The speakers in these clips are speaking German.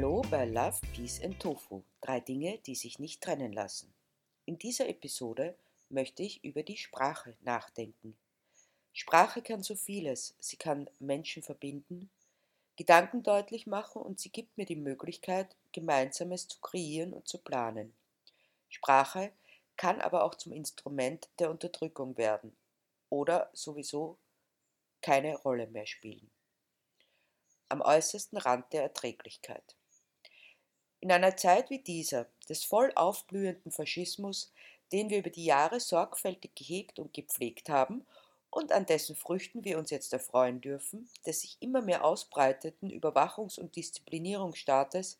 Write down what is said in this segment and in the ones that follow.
Hallo bei Love, Peace and Tofu. Drei Dinge, die sich nicht trennen lassen. In dieser Episode möchte ich über die Sprache nachdenken. Sprache kann so vieles. Sie kann Menschen verbinden, Gedanken deutlich machen und sie gibt mir die Möglichkeit, Gemeinsames zu kreieren und zu planen. Sprache kann aber auch zum Instrument der Unterdrückung werden oder sowieso keine Rolle mehr spielen. Am äußersten Rand der Erträglichkeit. In einer Zeit wie dieser, des voll aufblühenden Faschismus, den wir über die Jahre sorgfältig gehegt und gepflegt haben und an dessen Früchten wir uns jetzt erfreuen dürfen, des sich immer mehr ausbreiteten Überwachungs- und Disziplinierungsstaates,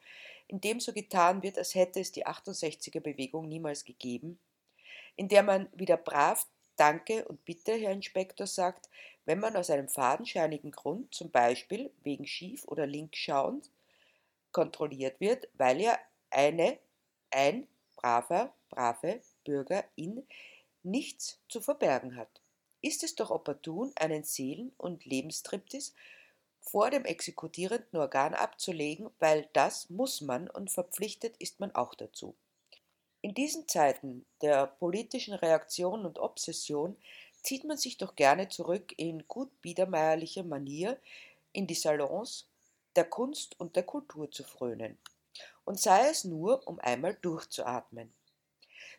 in dem so getan wird, als hätte es die 68er Bewegung niemals gegeben, in der man wieder brav Danke und Bitte, Herr Inspektor, sagt, wenn man aus einem fadenscheinigen Grund, zum Beispiel wegen schief oder links schauend, kontrolliert wird, weil er eine, ein braver, brave Bürgerin nichts zu verbergen hat. Ist es doch opportun, einen Seelen- und Lebenstriptis vor dem exekutierenden Organ abzulegen, weil das muss man und verpflichtet ist man auch dazu. In diesen Zeiten der politischen Reaktion und Obsession zieht man sich doch gerne zurück in gut biedermeierlicher Manier in die Salons der Kunst und der Kultur zu frönen. Und sei es nur, um einmal durchzuatmen.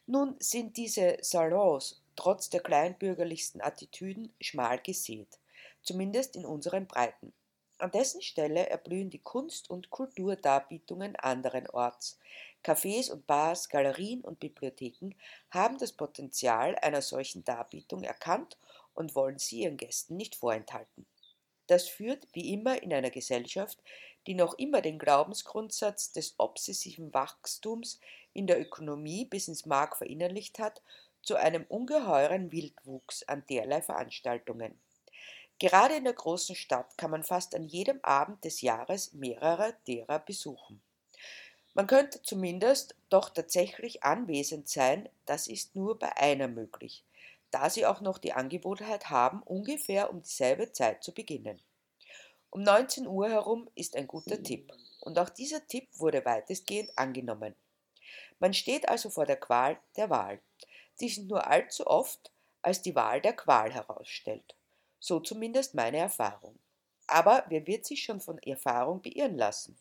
Nun sind diese Salons trotz der kleinbürgerlichsten Attitüden schmal gesät, zumindest in unseren Breiten. An dessen Stelle erblühen die Kunst- und Kulturdarbietungen anderenorts. Cafés und Bars, Galerien und Bibliotheken haben das Potenzial einer solchen Darbietung erkannt und wollen sie ihren Gästen nicht vorenthalten. Das führt, wie immer in einer Gesellschaft, die noch immer den Glaubensgrundsatz des obsessiven Wachstums in der Ökonomie bis ins Mark verinnerlicht hat, zu einem ungeheuren Wildwuchs an derlei Veranstaltungen. Gerade in der großen Stadt kann man fast an jedem Abend des Jahres mehrere derer besuchen. Man könnte zumindest doch tatsächlich anwesend sein, das ist nur bei einer möglich, da sie auch noch die Angewohnheit haben, ungefähr um dieselbe Zeit zu beginnen. Um 19 Uhr herum ist ein guter Tipp, und auch dieser Tipp wurde weitestgehend angenommen. Man steht also vor der Qual der Wahl, die sich nur allzu oft als die Wahl der Qual herausstellt. So zumindest meine Erfahrung. Aber wer wird sich schon von Erfahrung beirren lassen?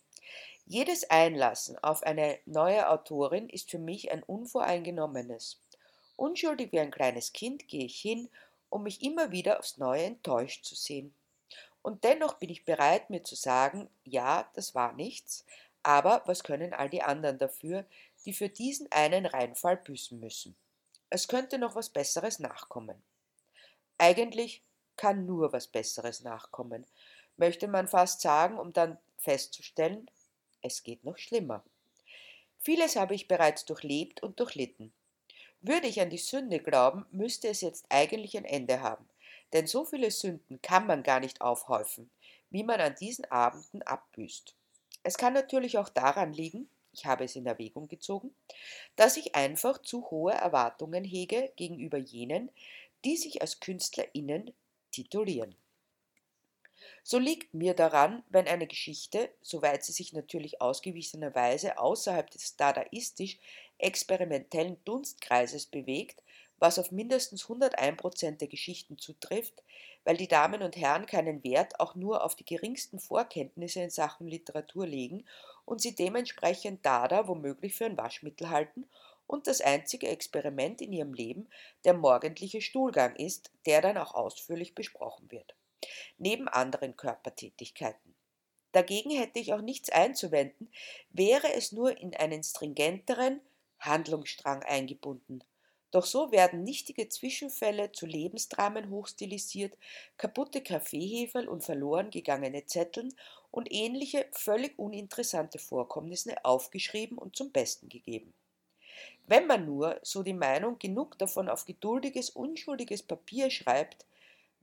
Jedes Einlassen auf eine neue Autorin ist für mich ein unvoreingenommenes. Unschuldig wie ein kleines Kind gehe ich hin, um mich immer wieder aufs Neue enttäuscht zu sehen. Und dennoch bin ich bereit, mir zu sagen, ja, das war nichts, aber was können all die anderen dafür, die für diesen einen Reinfall büßen müssen? Es könnte noch was Besseres nachkommen. Eigentlich kann nur was Besseres nachkommen, möchte man fast sagen, um dann festzustellen, es geht noch schlimmer. Vieles habe ich bereits durchlebt und durchlitten. Würde ich an die Sünde glauben, müsste es jetzt eigentlich ein Ende haben, denn so viele Sünden kann man gar nicht aufhäufen, wie man an diesen Abenden abbüßt. Es kann natürlich auch daran liegen, ich habe es in Erwägung gezogen, dass ich einfach zu hohe Erwartungen hege gegenüber jenen, die sich als KünstlerInnen titulieren. So liegt mir daran, wenn eine Geschichte, soweit sie sich natürlich ausgewiesenerweise außerhalb des dadaistisch experimentellen Dunstkreises bewegt, was auf mindestens 101% der Geschichten zutrifft, weil die Damen und Herren keinen Wert auch nur auf die geringsten Vorkenntnisse in Sachen Literatur legen und sie dementsprechend Dada womöglich für ein Waschmittel halten und das einzige Experiment in ihrem Leben der morgendliche Stuhlgang ist, der dann auch ausführlich besprochen wird. Neben anderen Körpertätigkeiten. Dagegen hätte ich auch nichts einzuwenden, wäre es nur in einen stringenteren Handlungsstrang eingebunden. Doch so werden nichtige Zwischenfälle zu Lebensdramen hochstilisiert, kaputte Kaffeeheferl und verloren gegangene Zetteln und ähnliche völlig uninteressante Vorkommnisse aufgeschrieben und zum Besten gegeben. Wenn man nur, so die Meinung, genug davon auf geduldiges, unschuldiges Papier schreibt,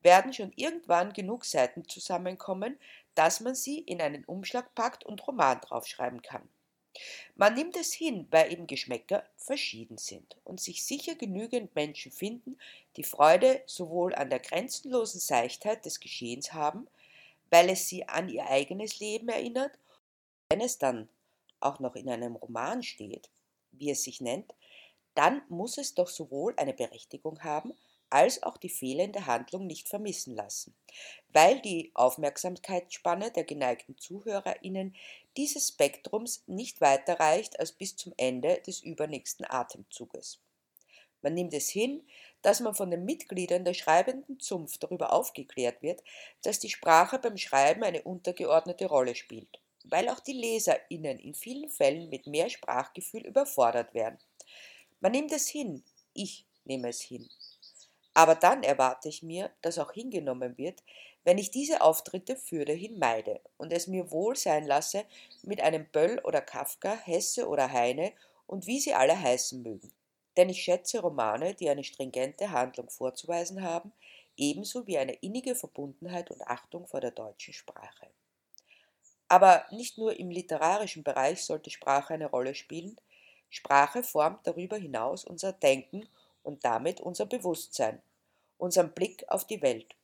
werden schon irgendwann genug Seiten zusammenkommen, dass man sie in einen Umschlag packt und Roman draufschreiben kann. Man nimmt es hin, weil eben Geschmäcker verschieden sind und sich sicher genügend Menschen finden, die Freude sowohl an der grenzenlosen Seichtheit des Geschehens haben, weil es sie an ihr eigenes Leben erinnert, wenn es dann auch noch in einem Roman steht, wie es sich nennt, dann muss es doch sowohl eine Berechtigung haben, als auch die fehlende Handlung nicht vermissen lassen, weil die Aufmerksamkeitsspanne der geneigten Zuhörerinnen dieses Spektrums nicht weiter reicht als bis zum Ende des übernächsten Atemzuges. Man nimmt es hin, dass man von den Mitgliedern der schreibenden Zunft darüber aufgeklärt wird, dass die Sprache beim Schreiben eine untergeordnete Rolle spielt, weil auch die LeserInnen in vielen Fällen mit mehr Sprachgefühl überfordert werden. Man nimmt es hin, ich nehme es hin. Aber dann erwarte ich mir, dass auch hingenommen wird, wenn ich diese Auftritte fürderhin meide und es mir wohl sein lasse mit einem Böll oder Kafka, Hesse oder Heine und wie sie alle heißen mögen. Denn ich schätze Romane, die eine stringente Handlung vorzuweisen haben, ebenso wie eine innige Verbundenheit und Achtung vor der deutschen Sprache. Aber nicht nur im literarischen Bereich sollte Sprache eine Rolle spielen, Sprache formt darüber hinaus unser Denken und damit unser Bewusstsein, unseren Blick auf die Welt.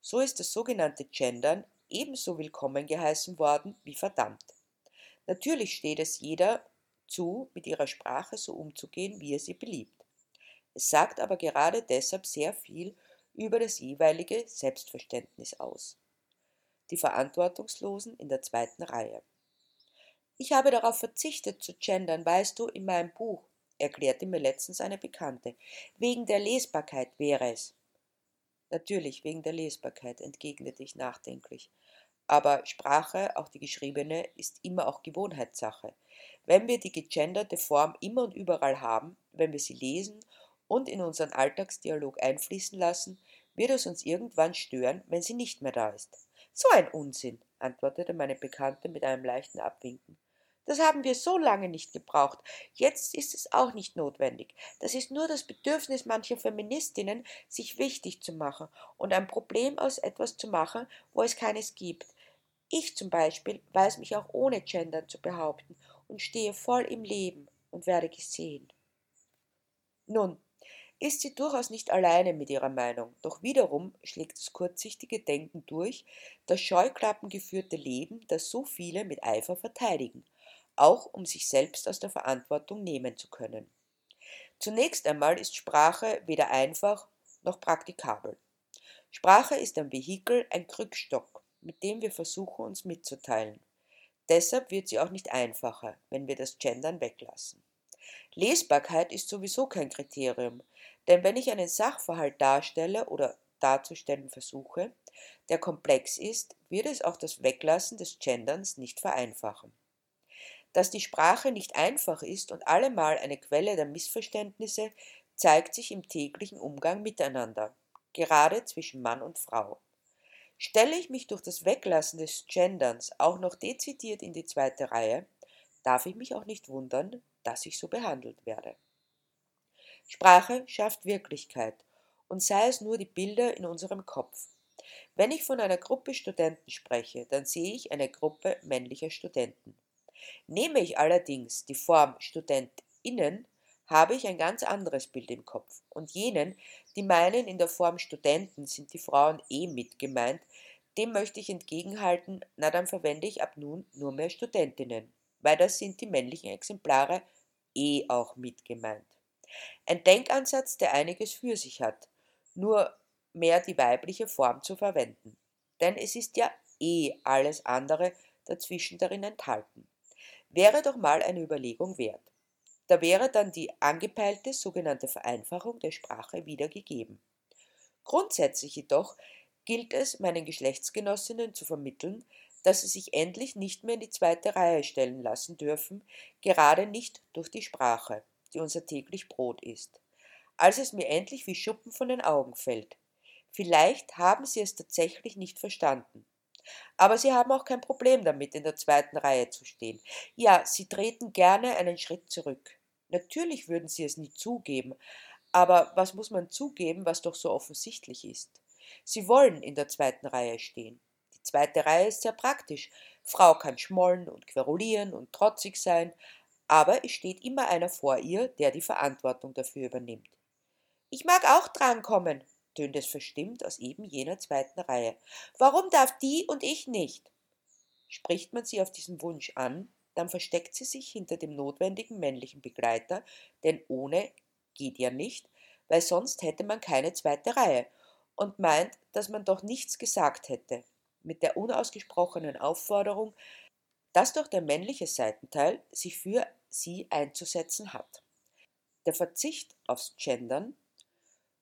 So ist das sogenannte Gendern ebenso willkommen geheißen worden wie verdammt. Natürlich steht es jeder zu, mit ihrer Sprache so umzugehen, wie er sie beliebt. Es sagt aber gerade deshalb sehr viel über das jeweilige Selbstverständnis aus. Die Verantwortungslosen in der zweiten Reihe. Ich habe darauf verzichtet zu gendern, weißt du, in meinem Buch, erklärte mir letztens eine Bekannte. Wegen der Lesbarkeit wäre es. Natürlich, wegen der Lesbarkeit, entgegnete ich nachdenklich. Aber Sprache, auch die geschriebene, ist immer auch Gewohnheitssache. Wenn wir die gegenderte Form immer und überall haben, wenn wir sie lesen und in unseren Alltagsdialog einfließen lassen, wird es uns irgendwann stören, wenn sie nicht mehr da ist. So ein Unsinn, antwortete meine Bekannte mit einem leichten Abwinken. Das haben wir so lange nicht gebraucht. Jetzt ist es auch nicht notwendig. Das ist nur das Bedürfnis mancher Feministinnen, sich wichtig zu machen und ein Problem aus etwas zu machen, wo es keines gibt. Ich zum Beispiel weiß mich auch ohne Gendern zu behaupten und stehe voll im Leben und werde gesehen. Nun, ist sie durchaus nicht alleine mit ihrer Meinung, doch wiederum schlägt das kurzsichtige Denken durch, das scheuklappengeführte Leben, das so viele mit Eifer verteidigen auch um sich selbst aus der Verantwortung nehmen zu können. Zunächst einmal ist Sprache weder einfach noch praktikabel. Sprache ist ein Vehikel, ein Krückstock, mit dem wir versuchen, uns mitzuteilen. Deshalb wird sie auch nicht einfacher, wenn wir das Gendern weglassen. Lesbarkeit ist sowieso kein Kriterium, denn wenn ich einen Sachverhalt darstelle oder darzustellen versuche, der komplex ist, wird es auch das Weglassen des Genderns nicht vereinfachen. Dass die Sprache nicht einfach ist und allemal eine Quelle der Missverständnisse, zeigt sich im täglichen Umgang miteinander, gerade zwischen Mann und Frau. Stelle ich mich durch das Weglassen des Genderns auch noch dezidiert in die zweite Reihe, darf ich mich auch nicht wundern, dass ich so behandelt werde. Sprache schafft Wirklichkeit, und sei es nur die Bilder in unserem Kopf. Wenn ich von einer Gruppe Studenten spreche, dann sehe ich eine Gruppe männlicher Studenten. Nehme ich allerdings die Form StudentInnen, habe ich ein ganz anderes Bild im Kopf. Und jenen, die meinen, in der Form Studenten sind die Frauen eh mit gemeint, dem möchte ich entgegenhalten, na dann verwende ich ab nun nur mehr Studentinnen, weil das sind die männlichen Exemplare eh auch mit gemeint. Ein Denkansatz, der einiges für sich hat, nur mehr die weibliche Form zu verwenden. Denn es ist ja eh alles andere dazwischen darin enthalten wäre doch mal eine Überlegung wert. Da wäre dann die angepeilte sogenannte Vereinfachung der Sprache wieder gegeben. Grundsätzlich jedoch gilt es, meinen Geschlechtsgenossinnen zu vermitteln, dass sie sich endlich nicht mehr in die zweite Reihe stellen lassen dürfen, gerade nicht durch die Sprache, die unser täglich Brot ist. Als es mir endlich wie Schuppen von den Augen fällt. Vielleicht haben sie es tatsächlich nicht verstanden. Aber sie haben auch kein Problem damit, in der zweiten Reihe zu stehen. Ja, sie treten gerne einen Schritt zurück. Natürlich würden sie es nie zugeben, aber was muss man zugeben, was doch so offensichtlich ist? Sie wollen in der zweiten Reihe stehen. Die zweite Reihe ist sehr praktisch. Frau kann schmollen und querulieren und trotzig sein, aber es steht immer einer vor ihr, der die Verantwortung dafür übernimmt. Ich mag auch drankommen, tönt es verstimmt aus eben jener zweiten Reihe. Warum darf die und ich nicht? Spricht man sie auf diesen Wunsch an, dann versteckt sie sich hinter dem notwendigen männlichen Begleiter, denn ohne geht ja nicht, weil sonst hätte man keine zweite Reihe und meint, dass man doch nichts gesagt hätte, mit der unausgesprochenen Aufforderung, dass doch der männliche Seitenteil sich für sie einzusetzen hat. Der Verzicht aufs Gendern,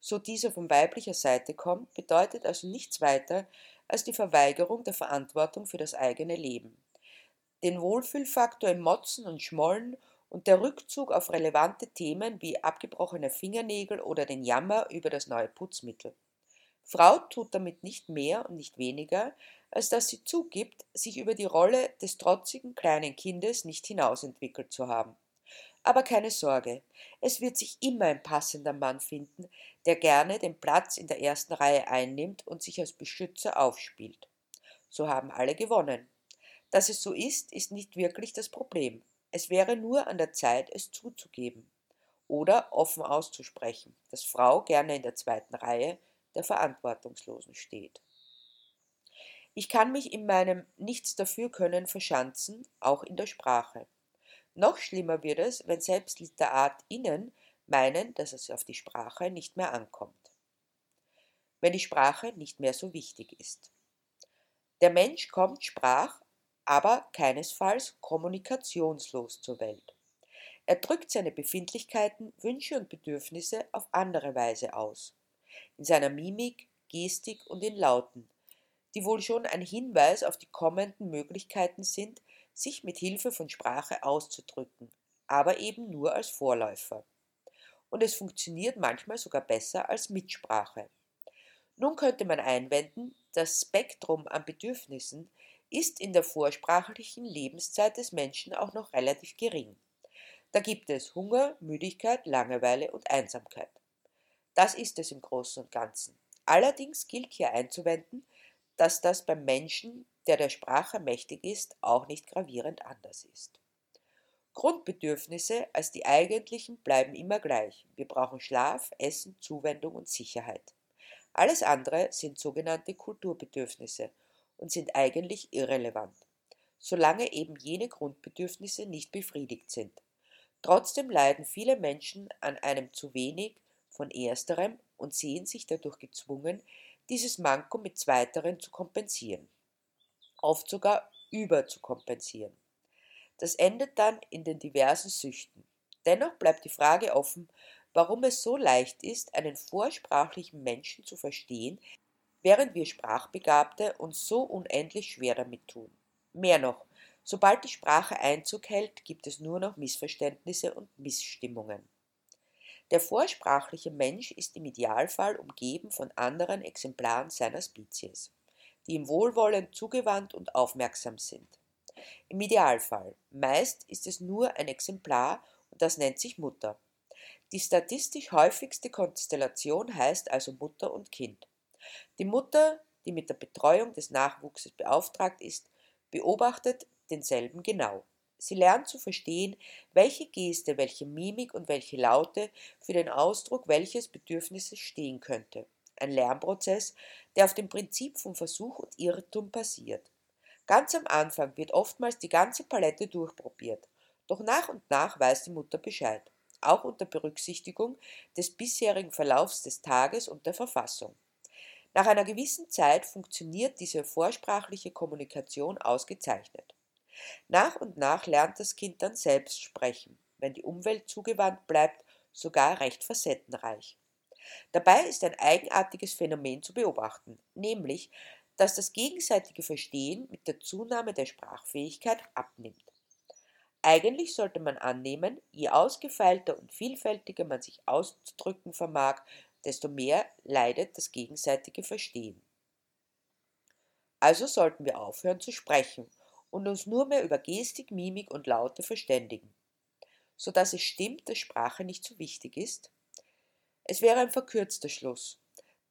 so dieser von weiblicher Seite kommt, bedeutet also nichts weiter als die Verweigerung der Verantwortung für das eigene Leben, den Wohlfühlfaktor im Motzen und Schmollen und der Rückzug auf relevante Themen wie abgebrochene Fingernägel oder den Jammer über das neue Putzmittel. Frau tut damit nicht mehr und nicht weniger, als dass sie zugibt, sich über die Rolle des trotzigen kleinen Kindes nicht hinausentwickelt zu haben. Aber keine Sorge, es wird sich immer ein passender Mann finden, der gerne den Platz in der ersten Reihe einnimmt und sich als Beschützer aufspielt. So haben alle gewonnen. Dass es so ist, ist nicht wirklich das Problem. Es wäre nur an der Zeit, es zuzugeben oder offen auszusprechen, dass Frau gerne in der zweiten Reihe der Verantwortungslosen steht. Ich kann mich in meinem Nichts dafür können verschanzen, auch in der Sprache. Noch schlimmer wird es, wenn selbst LiteratInnen meinen, dass es auf die Sprache nicht mehr ankommt. Wenn die Sprache nicht mehr so wichtig ist. Der Mensch kommt, sprach, aber keinesfalls kommunikationslos zur Welt. Er drückt seine Befindlichkeiten, Wünsche und Bedürfnisse auf andere Weise aus. In seiner Mimik, Gestik und in Lauten, die wohl schon ein Hinweis auf die kommenden Möglichkeiten sind, sich mit Hilfe von Sprache auszudrücken, aber eben nur als Vorläufer. Und es funktioniert manchmal sogar besser als Mitsprache. Nun könnte man einwenden, das Spektrum an Bedürfnissen ist in der vorsprachlichen Lebenszeit des Menschen auch noch relativ gering. Da gibt es Hunger, Müdigkeit, Langeweile und Einsamkeit. Das ist es im Großen und Ganzen. Allerdings gilt hier einzuwenden, dass das beim Menschen, der der Sprache mächtig ist, auch nicht gravierend anders ist. Grundbedürfnisse als die eigentlichen bleiben immer gleich. Wir brauchen Schlaf, Essen, Zuwendung und Sicherheit. Alles andere sind sogenannte Kulturbedürfnisse und sind eigentlich irrelevant, solange eben jene Grundbedürfnisse nicht befriedigt sind. Trotzdem leiden viele Menschen an einem zu wenig von ersterem und sehen sich dadurch gezwungen, dieses Manko mit zweiteren zu kompensieren, oft sogar überzukompensieren. Das endet dann in den diversen Süchten. Dennoch bleibt die Frage offen, warum es so leicht ist, einen vorsprachlichen Menschen zu verstehen, während wir Sprachbegabte uns so unendlich schwer damit tun. Mehr noch, sobald die Sprache Einzug hält, gibt es nur noch Missverständnisse und Missstimmungen. Der vorsprachliche Mensch ist im Idealfall umgeben von anderen Exemplaren seiner Spezies, die ihm wohlwollend zugewandt und aufmerksam sind. Im Idealfall. Meist ist es nur ein Exemplar und das nennt sich Mutter. Die statistisch häufigste Konstellation heißt also Mutter und Kind. Die Mutter, die mit der Betreuung des Nachwuchses beauftragt ist, beobachtet denselben genau. Sie lernt zu verstehen, welche Geste, welche Mimik und welche Laute für den Ausdruck welches Bedürfnisses stehen könnte. Ein Lernprozess, der auf dem Prinzip von Versuch und Irrtum basiert. Ganz am Anfang wird oftmals die ganze Palette durchprobiert, doch nach und nach weiß die Mutter Bescheid, auch unter Berücksichtigung des bisherigen Verlaufs des Tages und der Verfassung. Nach einer gewissen Zeit funktioniert diese vorsprachliche Kommunikation ausgezeichnet. Nach und nach lernt das Kind dann selbst sprechen, wenn die Umwelt zugewandt bleibt, sogar recht facettenreich. Dabei ist ein eigenartiges Phänomen zu beobachten, nämlich, dass das gegenseitige Verstehen mit der Zunahme der Sprachfähigkeit abnimmt. Eigentlich sollte man annehmen, je ausgefeilter und vielfältiger man sich auszudrücken vermag, desto mehr leidet das gegenseitige Verstehen. Also sollten wir aufhören zu sprechen und uns nur mehr über Gestik, Mimik und Laute verständigen, so dass es stimmt, dass Sprache nicht so wichtig ist? Es wäre ein verkürzter Schluss,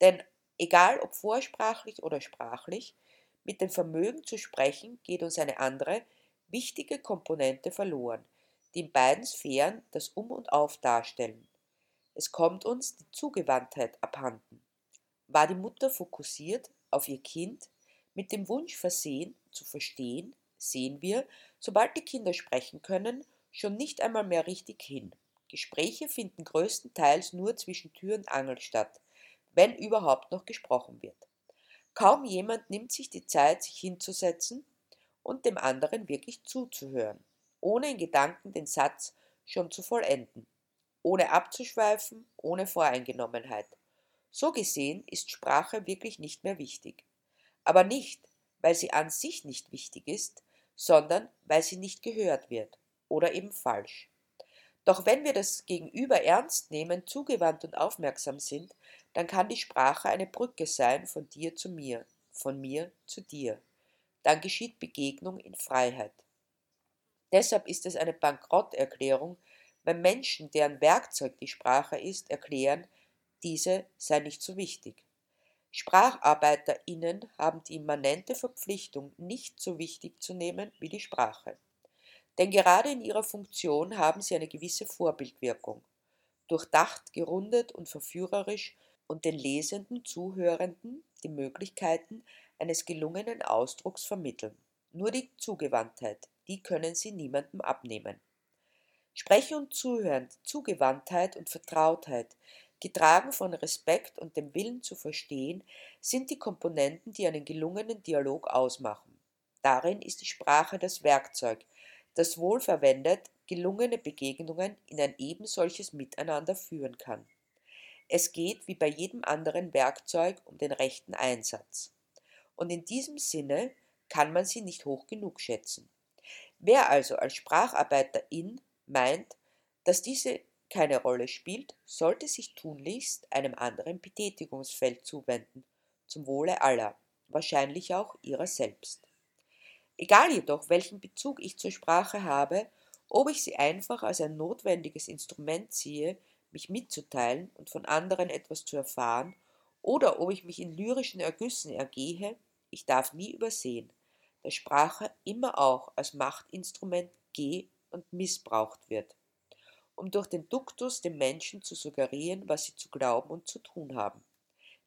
denn egal ob vorsprachlich oder sprachlich, mit dem Vermögen zu sprechen geht uns eine andere, wichtige Komponente verloren, die in beiden Sphären das Um und Auf darstellen, es kommt uns die Zugewandtheit abhanden. War die Mutter fokussiert auf ihr Kind, mit dem Wunsch versehen, zu verstehen, sehen wir, Sobald die Kinder sprechen können, schon nicht einmal mehr richtig hin. Gespräche finden größtenteils nur zwischen Tür und Angel statt, wenn überhaupt noch gesprochen wird. Kaum jemand nimmt sich die Zeit, sich hinzusetzen und dem anderen wirklich zuzuhören, ohne in Gedanken den Satz schon zu vollenden, ohne abzuschweifen, ohne Voreingenommenheit. So gesehen ist Sprache wirklich nicht mehr wichtig. Aber nicht, weil sie an sich nicht wichtig ist, sondern weil sie nicht gehört wird oder eben falsch. Doch wenn wir das Gegenüber ernst nehmen, zugewandt und aufmerksam sind, dann kann die Sprache eine Brücke sein von dir zu mir, von mir zu dir. Dann geschieht Begegnung in Freiheit. Deshalb ist es eine Bankrotterklärung, wenn Menschen, deren Werkzeug die Sprache ist, erklären, diese sei nicht so wichtig. SpracharbeiterInnen haben die immanente Verpflichtung, nicht so wichtig zu nehmen wie die Sprache. Denn gerade in ihrer Funktion haben sie eine gewisse Vorbildwirkung, durchdacht, gerundet und verführerisch und den lesenden Zuhörenden die Möglichkeiten eines gelungenen Ausdrucks vermitteln. Nur die Zugewandtheit, die können sie niemandem abnehmen. Sprechen und Zuhören, Zugewandtheit und Vertrautheit, getragen von Respekt und dem Willen zu verstehen, sind die Komponenten, die einen gelungenen Dialog ausmachen. Darin ist die Sprache das Werkzeug, das wohlverwendet gelungene Begegnungen in ein ebensolches Miteinander führen kann. Es geht wie bei jedem anderen Werkzeug um den rechten Einsatz. Und in diesem Sinne kann man sie nicht hoch genug schätzen. Wer also als Spracharbeiterin meint, dass diese keine Rolle spielt, sollte sich tunlichst einem anderen Betätigungsfeld zuwenden, zum Wohle aller, wahrscheinlich auch ihrer selbst. Egal jedoch, welchen Bezug ich zur Sprache habe, ob ich sie einfach als ein notwendiges Instrument sehe, mich mitzuteilen und von anderen etwas zu erfahren, oder ob ich mich in lyrischen Ergüssen ergehe, ich darf nie übersehen, dass Sprache immer auch als Machtinstrument ge- und missbraucht wird, um durch den Duktus den Menschen zu suggerieren, was sie zu glauben und zu tun haben.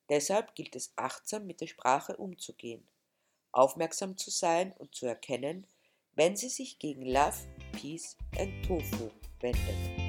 Deshalb gilt es achtsam mit der Sprache umzugehen aufmerksam zu sein und zu erkennen, wenn sie sich gegen Love, Peace and Tofu wendet.